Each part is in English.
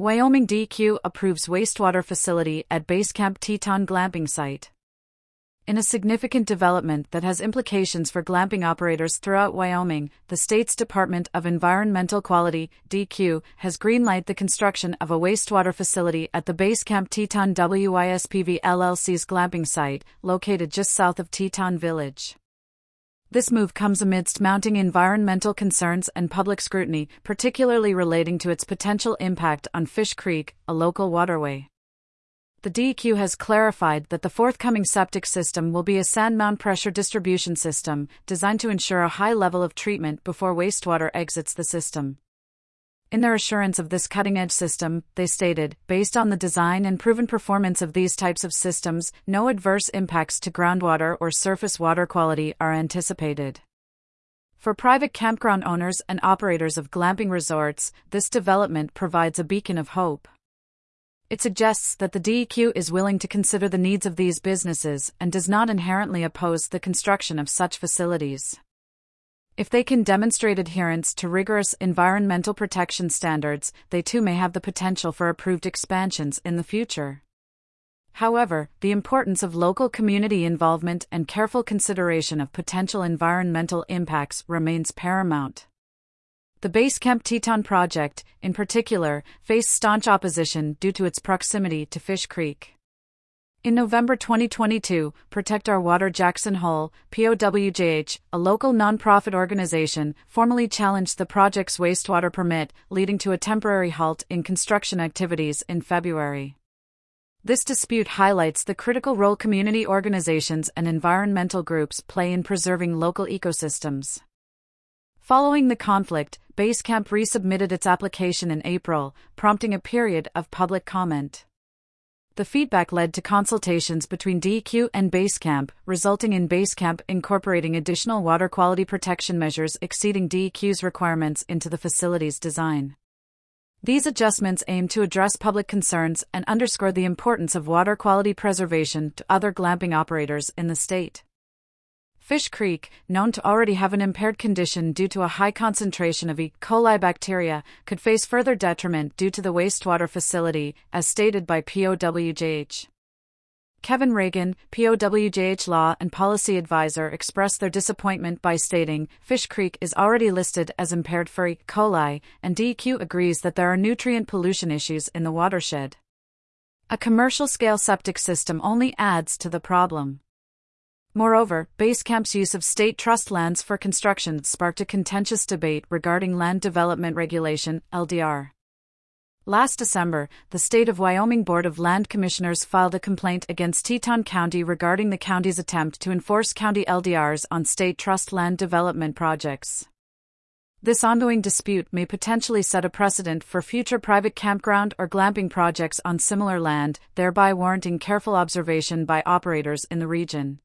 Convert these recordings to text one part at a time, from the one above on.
Wyoming DEQ approves wastewater facility at Basecamp Teton glamping site. In a significant development that has implications for glamping operators throughout Wyoming, the state's Department of Environmental Quality, (DEQ) has greenlighted the construction of a wastewater facility at the Basecamp Teton WYSPV LLC's glamping site, located just south of Teton Village. This move comes amidst mounting environmental concerns and public scrutiny, particularly relating to its potential impact on Fish Creek, a local waterway. The DEQ has clarified that the forthcoming septic system will be a sand mound pressure distribution system designed to ensure a high level of treatment before wastewater exits the system. In their assurance of this cutting edge system, they stated, based on the design and proven performance of these types of systems, no adverse impacts to groundwater or surface water quality are anticipated. For private campground owners and operators of glamping resorts, this development provides a beacon of hope. It suggests that the DEQ is willing to consider the needs of these businesses and does not inherently oppose the construction of such facilities. If they can demonstrate adherence to rigorous environmental protection standards, they too may have the potential for approved expansions in the future. However, the importance of local community involvement and careful consideration of potential environmental impacts remains paramount. The Basecamp Teton project, in particular, faced staunch opposition due to its proximity to Fish Creek. In November 2022, Protect Our Water Jackson Hole, POWJH, a local nonprofit organization, formally challenged the project's wastewater permit, leading to a temporary halt in construction activities in February. This dispute highlights the critical role community organizations and environmental groups play in preserving local ecosystems. Following the conflict, Basecamp resubmitted its application in April, prompting a period of public comment. The feedback led to consultations between DEQ and Basecamp, resulting in Basecamp incorporating additional water quality protection measures exceeding DEQ's requirements into the facility's design. These adjustments aim to address public concerns and underscore the importance of water quality preservation to other glamping operators in the state. Fish Creek, known to already have an impaired condition due to a high concentration of E. coli bacteria, could face further detriment due to the wastewater facility, as stated by POWJH. Kevin Reagan, POWJH Law and Policy Advisor, expressed their disappointment by stating Fish Creek is already listed as impaired for E. coli, and DEQ agrees that there are nutrient pollution issues in the watershed. A commercial scale septic system only adds to the problem. Moreover, Basecamp's use of state trust lands for construction sparked a contentious debate regarding land development regulation, LDR. Last December, the State of Wyoming Board of Land Commissioners filed a complaint against Teton County regarding the county's attempt to enforce county LDRs on state trust land development projects. This ongoing dispute may potentially set a precedent for future private campground or glamping projects on similar land, thereby warranting careful observation by operators in the region.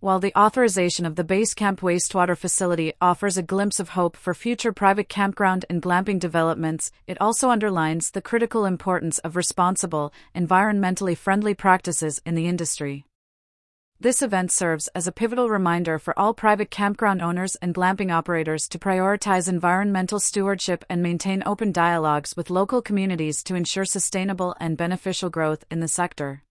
While the authorization of the Basecamp wastewater facility offers a glimpse of hope for future private campground and glamping developments, it also underlines the critical importance of responsible, environmentally friendly practices in the industry. This event serves as a pivotal reminder for all private campground owners and glamping operators to prioritize environmental stewardship and maintain open dialogues with local communities to ensure sustainable and beneficial growth in the sector.